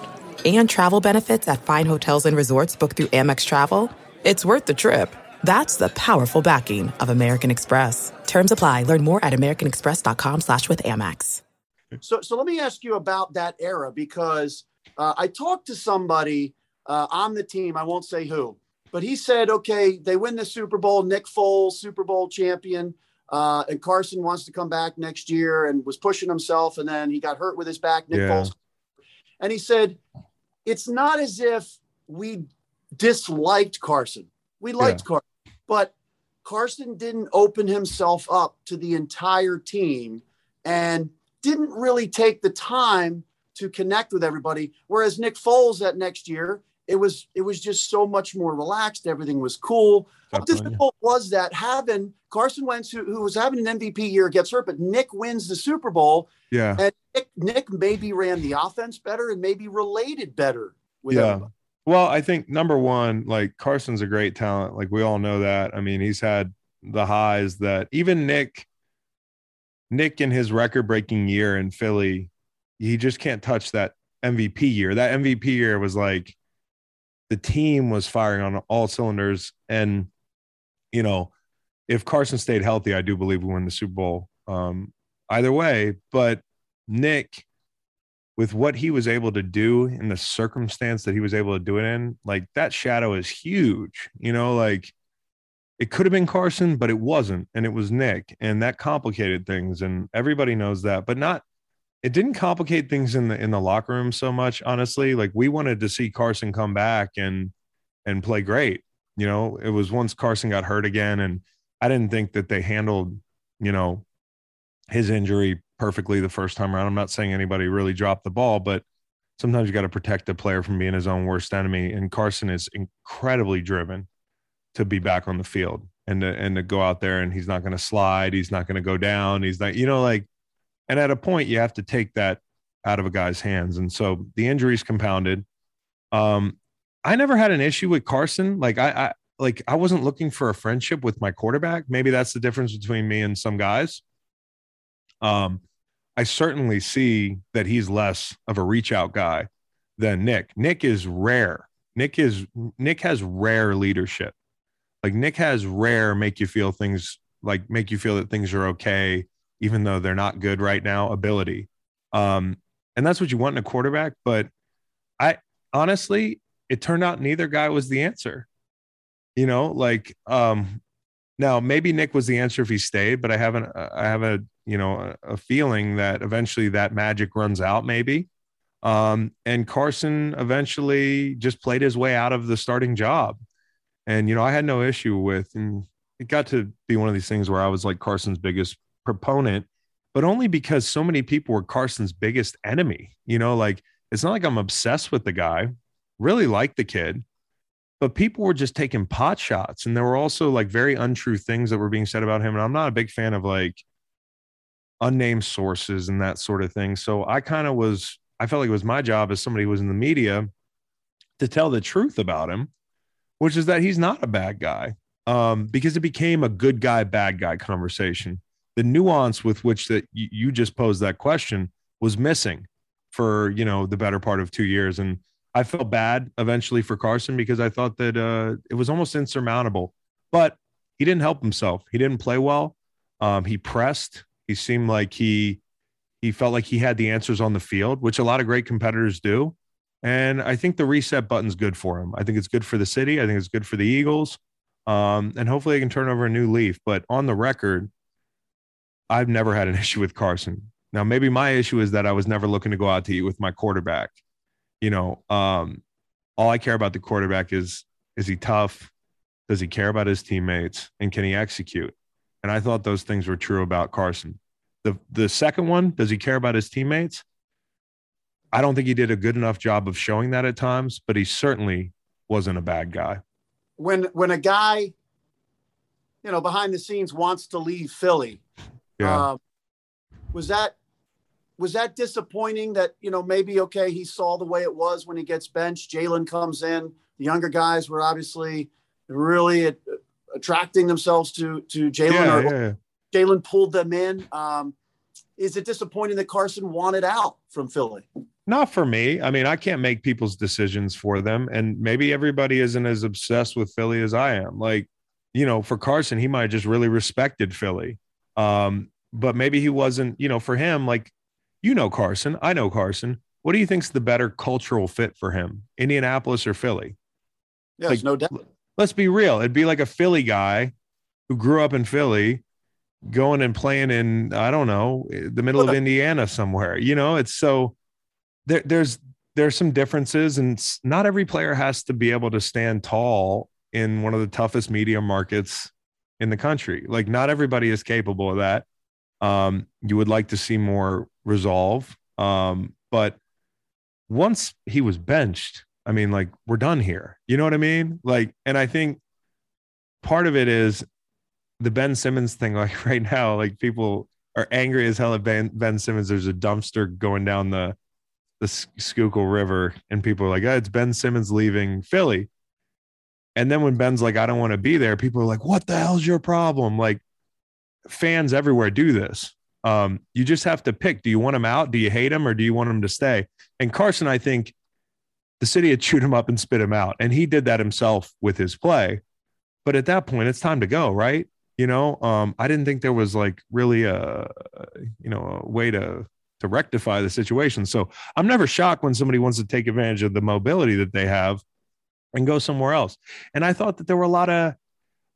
And travel benefits at fine hotels and resorts booked through Amex Travel, it's worth the trip. That's the powerful backing of American Express. Terms apply. Learn more at americanexpress.com slash with Amex. So, so let me ask you about that era because uh, I talked to somebody uh, on the team, I won't say who, but he said, okay, they win the Super Bowl. Nick Foles, Super Bowl champion. Uh, and Carson wants to come back next year and was pushing himself. And then he got hurt with his back, Nick yeah. Foles. And he said, it's not as if we disliked Carson. We liked yeah. Carson, but Carson didn't open himself up to the entire team and didn't really take the time to connect with everybody. Whereas Nick Foles that next year, it was it was just so much more relaxed. Everything was cool. How difficult was that having Carson Wentz, who, who, was having an MVP year, gets hurt, but Nick wins the Super Bowl. Yeah. And Nick, Nick maybe ran the offense better and maybe related better with yeah. everybody. Well, I think number one, like Carson's a great talent. Like we all know that. I mean, he's had the highs that even Nick, Nick in his record breaking year in Philly, he just can't touch that MVP year. That MVP year was like the team was firing on all cylinders. And, you know, if Carson stayed healthy, I do believe we win the Super Bowl. Um, either way, but Nick, with what he was able to do in the circumstance that he was able to do it in, like that shadow is huge. You know, like it could have been Carson, but it wasn't, and it was Nick, and that complicated things, and everybody knows that. But not, it didn't complicate things in the in the locker room so much. Honestly, like we wanted to see Carson come back and and play great. You know, it was once Carson got hurt again, and I didn't think that they handled, you know, his injury perfectly the first time around. I'm not saying anybody really dropped the ball, but sometimes you got to protect the player from being his own worst enemy. And Carson is incredibly driven to be back on the field and to, and to go out there and he's not going to slide. He's not going to go down. He's not, you know, like, and at a point you have to take that out of a guy's hands. And so the injuries compounded. Um, I never had an issue with Carson. Like I, I like I wasn't looking for a friendship with my quarterback. Maybe that's the difference between me and some guys. Um, I certainly see that he's less of a reach out guy than Nick. Nick is rare. Nick is Nick has rare leadership. Like Nick has rare make you feel things like make you feel that things are okay, even though they're not good right now. Ability, um, and that's what you want in a quarterback. But I honestly, it turned out neither guy was the answer. You know, like um, now maybe Nick was the answer if he stayed, but I haven't. I have a you know a, feeling that eventually that magic runs out. Maybe, um, and Carson eventually just played his way out of the starting job. And you know, I had no issue with, and it got to be one of these things where I was like Carson's biggest proponent, but only because so many people were Carson's biggest enemy. You know, like it's not like I'm obsessed with the guy. Really like the kid but people were just taking pot shots and there were also like very untrue things that were being said about him and i'm not a big fan of like unnamed sources and that sort of thing so i kind of was i felt like it was my job as somebody who was in the media to tell the truth about him which is that he's not a bad guy um, because it became a good guy bad guy conversation the nuance with which that you just posed that question was missing for you know the better part of two years and I felt bad eventually for Carson because I thought that uh, it was almost insurmountable. But he didn't help himself. He didn't play well. Um, he pressed. He seemed like he he felt like he had the answers on the field, which a lot of great competitors do. And I think the reset button's good for him. I think it's good for the city. I think it's good for the Eagles. Um, and hopefully they can turn over a new leaf. But on the record, I've never had an *laughs* issue with Carson. Now, maybe my issue is that I was never looking to go out to eat with my quarterback you know, um, all I care about the quarterback is is he tough? Does he care about his teammates? And can he execute? And I thought those things were true about Carson. The the second one, does he care about his teammates? I don't think he did a good enough job of showing that at times, but he certainly wasn't a bad guy. When when a guy, you know, behind the scenes wants to leave Philly, yeah. um, was that was that disappointing that you know maybe okay he saw the way it was when he gets benched? Jalen comes in the younger guys were obviously really attracting themselves to to jalen yeah, yeah. jalen pulled them in. Um, is it disappointing that carson wanted out from philly? Not for me. I mean i can't make people's decisions for them and maybe everybody isn't as obsessed with philly as i am. Like you know for carson he might have just really respected philly um, but maybe he wasn't you know for him like you know Carson. I know Carson. What do you think's the better cultural fit for him, Indianapolis or Philly? Yes, like, no doubt. Let's be real. It'd be like a Philly guy who grew up in Philly going and playing in I don't know the middle of Indiana somewhere. You know, it's so there, there's there's some differences, and not every player has to be able to stand tall in one of the toughest media markets in the country. Like not everybody is capable of that. Um, you would like to see more resolve. Um, but once he was benched, I mean, like we're done here. You know what I mean? Like, and I think part of it is the Ben Simmons thing. *laughs* Like right now, like people are angry as hell at Ben, ben Simmons. There's a dumpster going down the the Schuylkill River, and people are like, oh, "It's Ben Simmons leaving Philly." And then when Ben's like, "I don't want to be there," people are like, "What the hell's your problem?" Like fans everywhere do this. Um, you just have to pick. Do you want him out? Do you hate him, or do you want him to stay? And Carson, I think the city had chewed him up and spit him out, and he did that himself with his play. But at that point, it's time to go, right? You know, um, I didn't think there was like really a, you know, a way to to rectify the situation. So I'm never shocked when somebody wants to take advantage of the mobility that they have and go somewhere else. And I thought that there were a lot of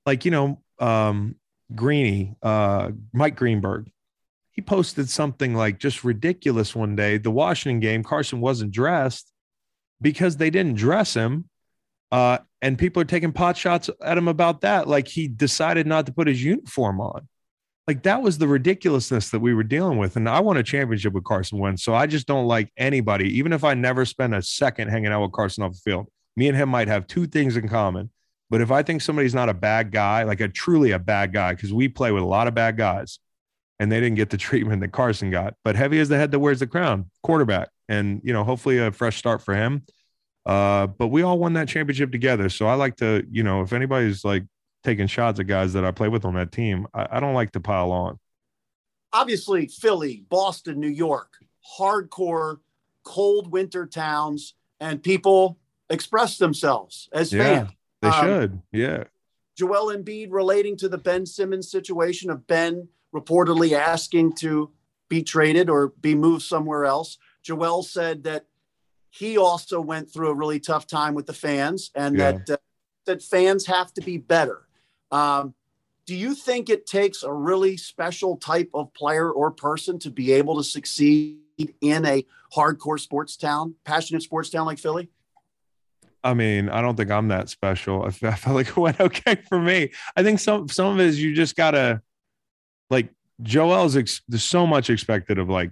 like, you know, um, Greeny, uh, Mike Greenberg, he posted something like just ridiculous one day. The Washington game, Carson wasn't dressed because they didn't dress him. Uh, and people are taking pot shots at him about that. Like he decided not to put his uniform on. Like that was the ridiculousness that we were dealing with. And I won a championship with Carson Wentz. So I just don't like anybody, even if I never spend a second hanging out with Carson off the field. Me and him might have two things in common. But if I think somebody's not a bad guy, like a truly a bad guy, because we play with a lot of bad guys and they didn't get the *laughs* treatment that Carson got. But heavy as the head that wears the crown, quarterback. And, you know, hopefully a fresh start for him. Uh, but we all won that championship together. So I like to, you know, if anybody's like taking shots at guys that I play with on that team. I, I don't like to pile on. Obviously, Philly, Boston, New York, hardcore, cold winter towns, and people express themselves as yeah, fans. They um, should. Yeah. Joel Embiid relating to the Ben Simmons situation of Ben reportedly asking to be traded or be moved somewhere else. Joel said that he also went through a really tough time with the fans and yeah. that uh, that fans have to be better. Um, do you think it takes a really special type of player or person to be able to succeed in a hardcore sports town, passionate sports town like Philly? I mean, I don't think I'm that special. *laughs* I felt like it went okay for me. I think some some of it is you just gotta like Joel's. Ex- there's so much expected of like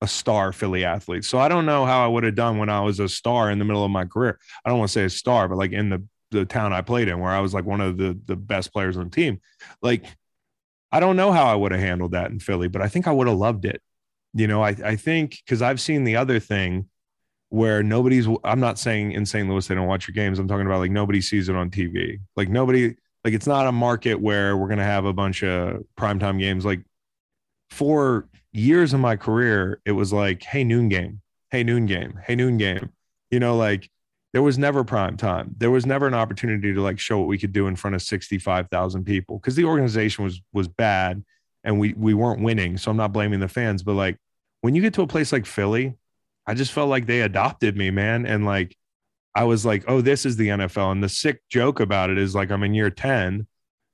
a star Philly athlete. So I don't know how I would have done when I was a star in the middle of my career. I don't want to say a star, but like in the the town I played in, where I was like one of the the best players on the team. Like, I don't know how I would have handled that in Philly, but I think I would have loved it. You know, I I think because I've seen the other thing where nobody's. I'm not saying in St. Louis they don't watch your games. I'm talking about like nobody sees it on TV. Like nobody. Like it's not a market where we're gonna have a bunch of primetime games. Like for years of my career, it was like, hey, noon game, hey, noon game, hey, noon game. You know, like there was never prime time. There was never an opportunity to like show what we could do in front of 65,000 people because the organization was was bad and we we weren't winning. So I'm not blaming the fans, but like when you get to a place like Philly, I just felt like they adopted me, man, and like I was like, "Oh, this is the NFL." And the sick joke about it is like I'm in year 10,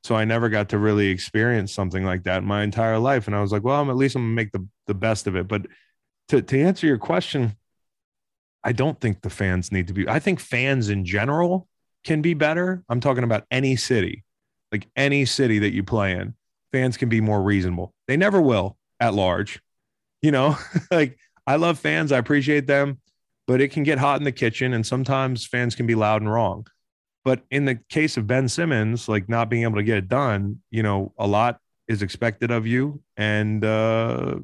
so I never got to really experience something like that in my entire life and I was like, "Well, I'm at least I'm to make the the best of it." But to to answer your question, I don't think the fans need to be. I think fans in general can be better. I'm talking about any city, like any city that you play in, fans can be more reasonable. They never will at large. You know, *laughs* like I love fans, I appreciate them, but it can get hot in the kitchen and sometimes fans can be loud and wrong. But in the case of Ben Simmons, like not being able to get it done, you know, a lot is expected of you. And uh,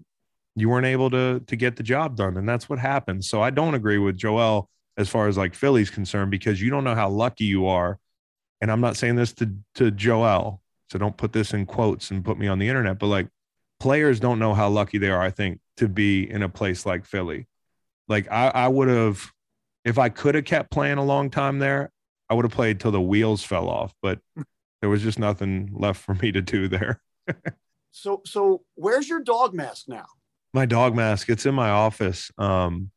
you weren't able to to get the job done and that's what happened so i don't agree with joel as far as like philly's concerned because you don't know how lucky you are and i'm not saying this to to joel so don't put this in quotes and put me on the internet but like players don't know how lucky they are i think to be in a place like philly like i i would have if i could have kept playing a long time there i would have played till the wheels fell off but *laughs* there was just nothing left for me to do there so so where's your dog mask now my dog mask. It's in my office. Um,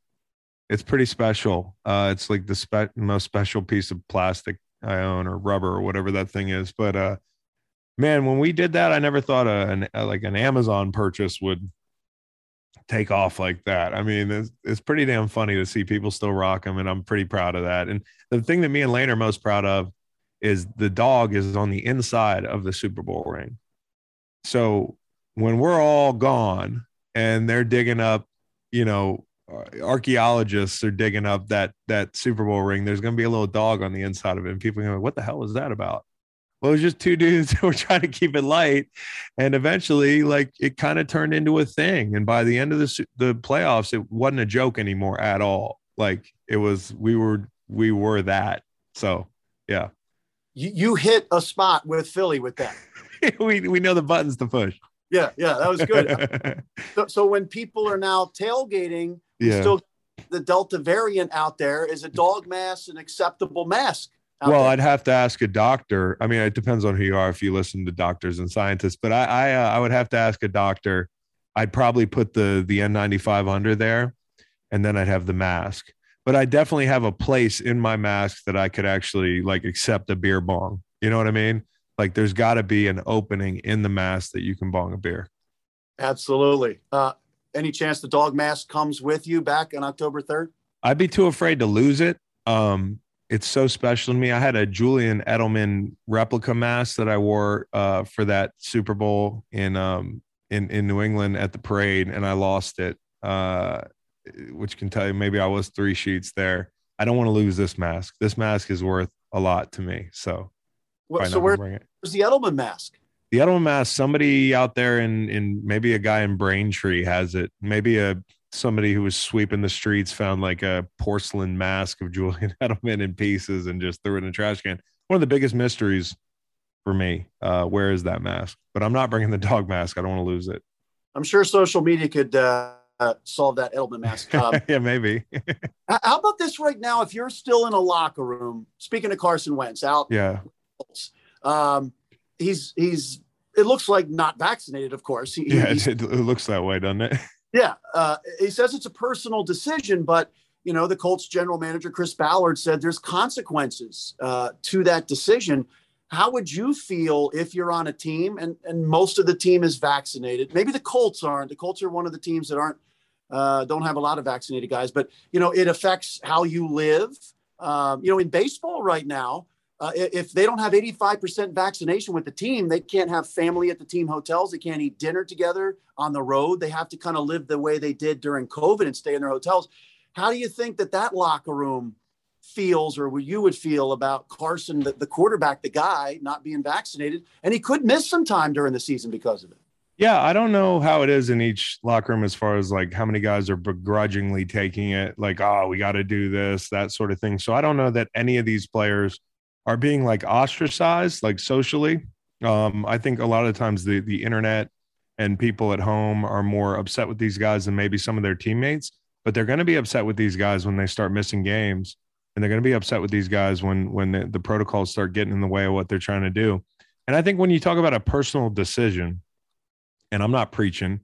it's pretty special. Uh, it's like the spe- most special piece of plastic I own, or rubber, or whatever that thing is. But uh, man, when we did that, I never thought a, an a, like an Amazon purchase would take off like that. I mean, it's, it's pretty damn funny to see people still rock them, and I'm pretty proud of that. And the thing that me and Lane are most proud of is the dog is on the inside of the Super Bowl ring. So when we're all gone and they're digging up, you know, uh, archaeologists are digging up that that Super Bowl ring, there's going to be a little dog on the inside of it. And people are going, what the hell is that about? Well, it was just two dudes *laughs* who were trying to keep it light, and eventually, like it kind of turned into a thing. And by the end of the the playoffs, it wasn't a joke anymore at all. Like it was, we were we were that. So yeah, you, you hit a spot with Philly with that. *laughs* we we know the buttons to push. Yeah, yeah, that was good. *laughs* so, so when people are now tailgating, yeah. still the Delta variant out there. Is a dog mask an acceptable mask? Well, there? I'd have to ask a doctor. I mean, it depends on who you are. If you listen to doctors and scientists, but I I, uh, I would have to ask a doctor. I'd probably put the the N95 under there, and then I'd have the mask. But I definitely have a place in my mask that I could actually like accept a beer bong. You know what I mean? Like, there's got to be an opening in the mask that you can bong a beer. Absolutely. Uh, any chance the dog mask comes with you back on October 3rd? I'd be too afraid to lose it. Um, it's so special to me. I had a Julian Edelman replica mask that I wore uh, for that Super Bowl in um, in in New England at the parade, and I lost it. Uh, which can tell you maybe I was three sheets there. I don't want to lose this mask. This mask is worth a lot to me. So, well, so where's the Edelman mask? the Edelman mask, somebody out there in in maybe a guy in Braintree has it. Maybe a somebody who was sweeping the streets found like a porcelain mask of Julian *laughs* Edelman in pieces and just threw it in a trash can. One of the biggest mysteries for me. Uh, where is that mask? But I'm not bringing the dog mask. I don't want to lose it. I'm sure social media could uh, solve that Edelman mask. *laughs* Um, yeah, maybe. *laughs* how about this right now? If you're still in a locker room, speaking of Carson Wentz, out. Yeah. Um, he's he's it looks like not vaccinated, of course. He, yeah, it, it, looks that way, doesn't it? Yeah, uh, he says it's a personal decision, but you know the Colts general manager Chris Ballard said there's consequences uh, to that decision. How would you feel if you're on a team and and most of the team is vaccinated? Maybe the Colts aren't. The Colts are one of the teams that aren't uh, don't have a lot of vaccinated guys, but you know it affects how you live. Um, you know, in baseball right now, uh, if they don't have 85% vaccination with the team, they can't have family at the team hotels. They can't eat dinner together on the road. They have to kind of live the way they did during COVID and stay in their hotels. How do you think that that locker room feels or what you would feel about Carson, the, the quarterback, the guy not being vaccinated? And he could miss some time during the season because of it. Yeah, I don't know how it is in each locker room as far as like how many guys are begrudgingly taking it, like, oh, we got to do this, that sort of thing. So I don't know that any of these players – are being like ostracized, like socially. Um, I think a lot of times the the internet and people at home are more upset with these guys than maybe some of their teammates. But they're going to be upset with these guys when they start missing games, and they're going to be upset with these guys when when the, the protocols start getting in the way of what they're trying to do. And I think when you talk about a personal decision, and I'm not preaching,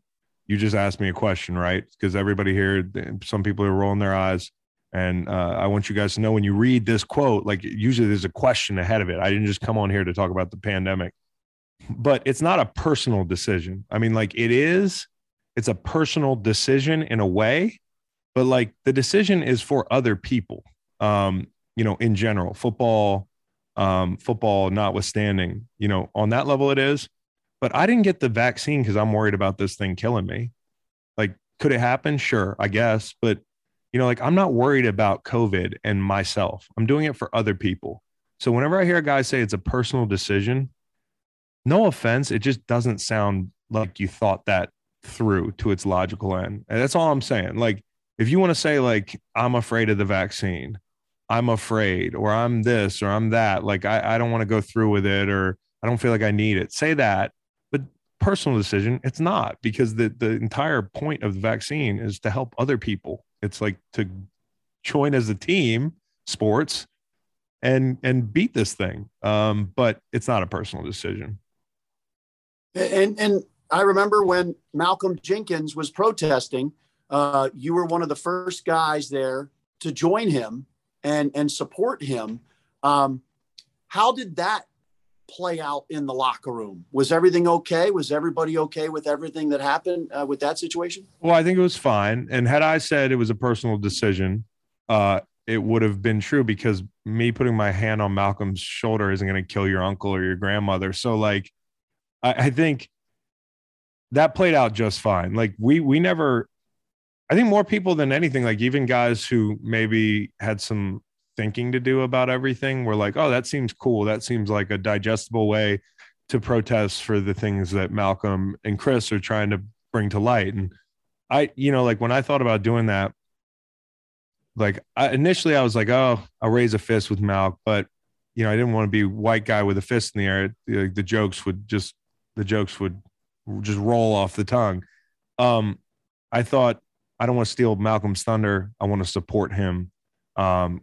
you just asked me a question, right? Because everybody here, some people are rolling their eyes. And uh, I want you guys to know when you read this quote, like usually there's a question ahead of it. I didn't just come on here to talk about the pandemic, but it's not a personal decision. I mean, like it is, it's a personal decision in a way, but like the decision is for other people. Um, you know, in general, football, um, football notwithstanding, you know, on that level it is. But I didn't get the vaccine because I'm worried about this thing killing me. Like, could it happen? Sure, I guess. But you know, like I'm not worried about COVID and myself. I'm doing it for other people. So whenever I hear a guy say it's a personal decision, no offense, it just doesn't sound like you thought that through to its logical end. And that's all I'm saying. Like, if you want to say, like, I'm afraid of the vaccine, I'm afraid, or I'm this, or I'm that, like, I, I don't want to go through with it, or I don't feel like I need it, say that. But personal decision, it's not because the, the entire point of the vaccine is to help other people it's like to join as a team, sports, and and beat this thing. Um, but it's not a personal decision. And and I remember when Malcolm Jenkins was protesting, uh, you were one of the first guys there to join him and and support him. Um, how did that play out in the locker room? Was everything okay? Was everybody okay with everything that happened uh, with that situation? Well, I think it was fine. And had I said it was a personal decision, uh, it would have been true because me putting my hand on Malcolm's shoulder isn't going to kill your uncle or your grandmother. So like, I, I think that played out just fine. Like we we never, I think more people than anything, like even guys who maybe had some thinking to do about everything We're like, oh, that seems cool. That seems like a digestible way to protest for the things that Malcolm and Chris are trying to bring to light. And I, you know, like when I thought about doing that, like I, initially I was like, oh, I'll raise a fist with Malk, but you know, I didn't want to be white guy with a fist in the air. The, the jokes would just, the jokes would just roll off the tongue. Um, I thought I don't want to steal Malcolm's thunder. I want to support him. Um,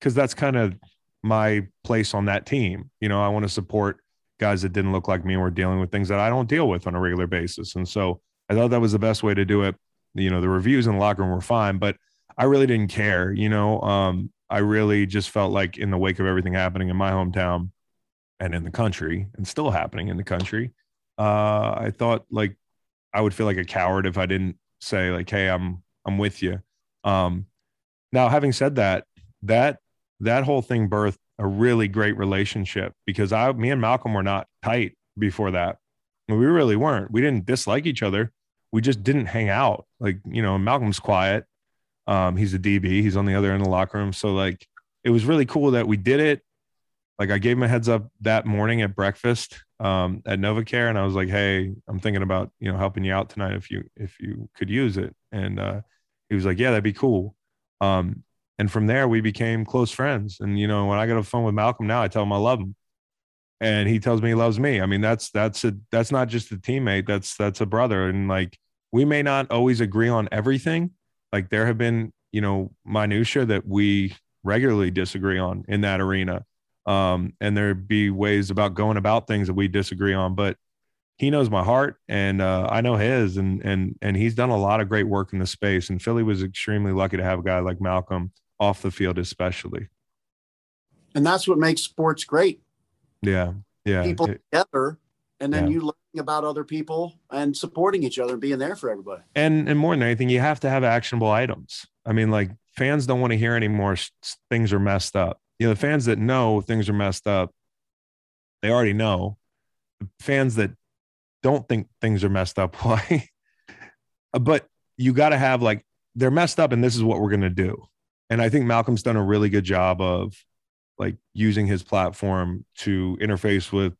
cause that's kind of my place on that team. You know, I want to support guys that didn't look like me and were dealing with things that I don't deal with on a regular basis. And so I thought that was the best way to do it. You know, the reviews in the locker room were fine, but I really didn't care. You know, um, I really just felt like in the wake of everything happening in my hometown and in the country and still happening in the country, uh, I thought like I would feel like a coward if I didn't say like, Hey, I'm, I'm with you. Um, now having said that, that, that whole thing birthed a really great relationship because I, me and Malcolm were not tight before that. We really weren't. We didn't dislike each other. We just didn't hang out. Like, you know, Malcolm's quiet. Um, he's a DB. He's on the other end of the locker room. So like, it was really cool that we did it. Like I gave him a heads up that morning at breakfast um, at NovaCare, and I was like, "Hey, I'm thinking about you know helping you out tonight if you if you could use it." And uh, he was like, "Yeah, that'd be cool." Um, and from there we became close friends. And you know when i get a phone with malcolm now i tell him i love him. And he tells me he loves me. I mean that's that's a that's not just a teammate. That's that's a brother. And like we may not always agree on everything. Like there have been you know minutia that we regularly disagree on in that arena. Um, and there'd be ways about going about things that we disagree on. But he knows my heart and uh, I know his. And and and he's done a lot of great work in the space. And Philly was extremely lucky to have a guy like Malcolm off the field especially. And that's what makes sports great. Yeah yeah. People it, together and then yeah. you learning about other people and supporting each other and being there for everybody. And and more than anything you have to have actionable items. I mean like fans don't want to hear anymore things are messed up. You know the fans that know things are messed up they already know. The fans that don't think things are messed up *laughs* why? But you got to have like they're messed up and this is what we're going to do and I think Malcolm's done a really good job of like using his platform to interface with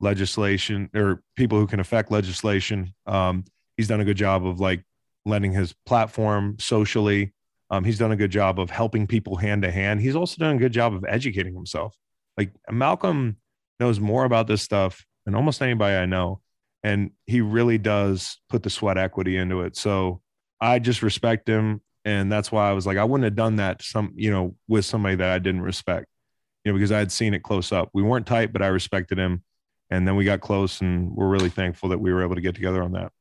legislation or people who can affect legislation. Um, he's done a good job of like lending his platform socially. Um, he's done a good job of helping people hand to hand. He's also done a good job of educating himself. Like Malcolm knows more about this stuff than almost anybody I know. And he really does put the sweat equity into it. So I just respect him and that's why I was like, I wouldn't have done that some, you know, with somebody that I didn't respect, you know, because I had seen it close up. We weren't tight, but I respected him, and then we got close, and we're really thankful that we were able to get together on that.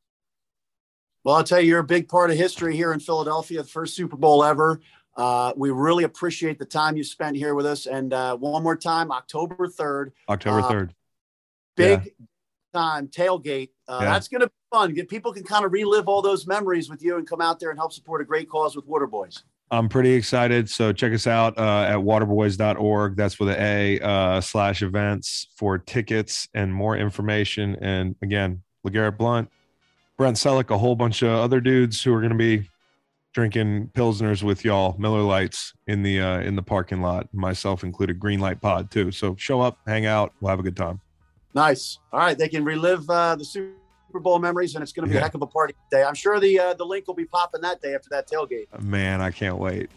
Well, I'll tell you, you're a big part of history here in Philadelphia, the first Super Bowl ever. Uh, we really appreciate the time you spent here with us. And uh, one more time, October 3rd. October 3rd. Uh, big yeah. time tailgate. Uh, yeah. That's going to be fun. Get, people can kind of relive all those memories with you and come out there and help support a great cause with Waterboys. I'm pretty excited. So check us out uh, at waterboys.org. That's with A uh, slash events for tickets and more information. And again, LeGarrette Blount, Brent Celek, a whole bunch of other dudes who are going to be drinking pilsners with y'all, Miller Lights in the uh, in the parking lot, myself included. Green Light Pod too. So show up, hang out, we'll have a good time. Nice. All right, they can relive uh, the Super Bowl memories, and it's going to be yeah. a heck of a party day. I'm sure the uh, the Linc will be popping that day after that tailgate. Man, I can't wait.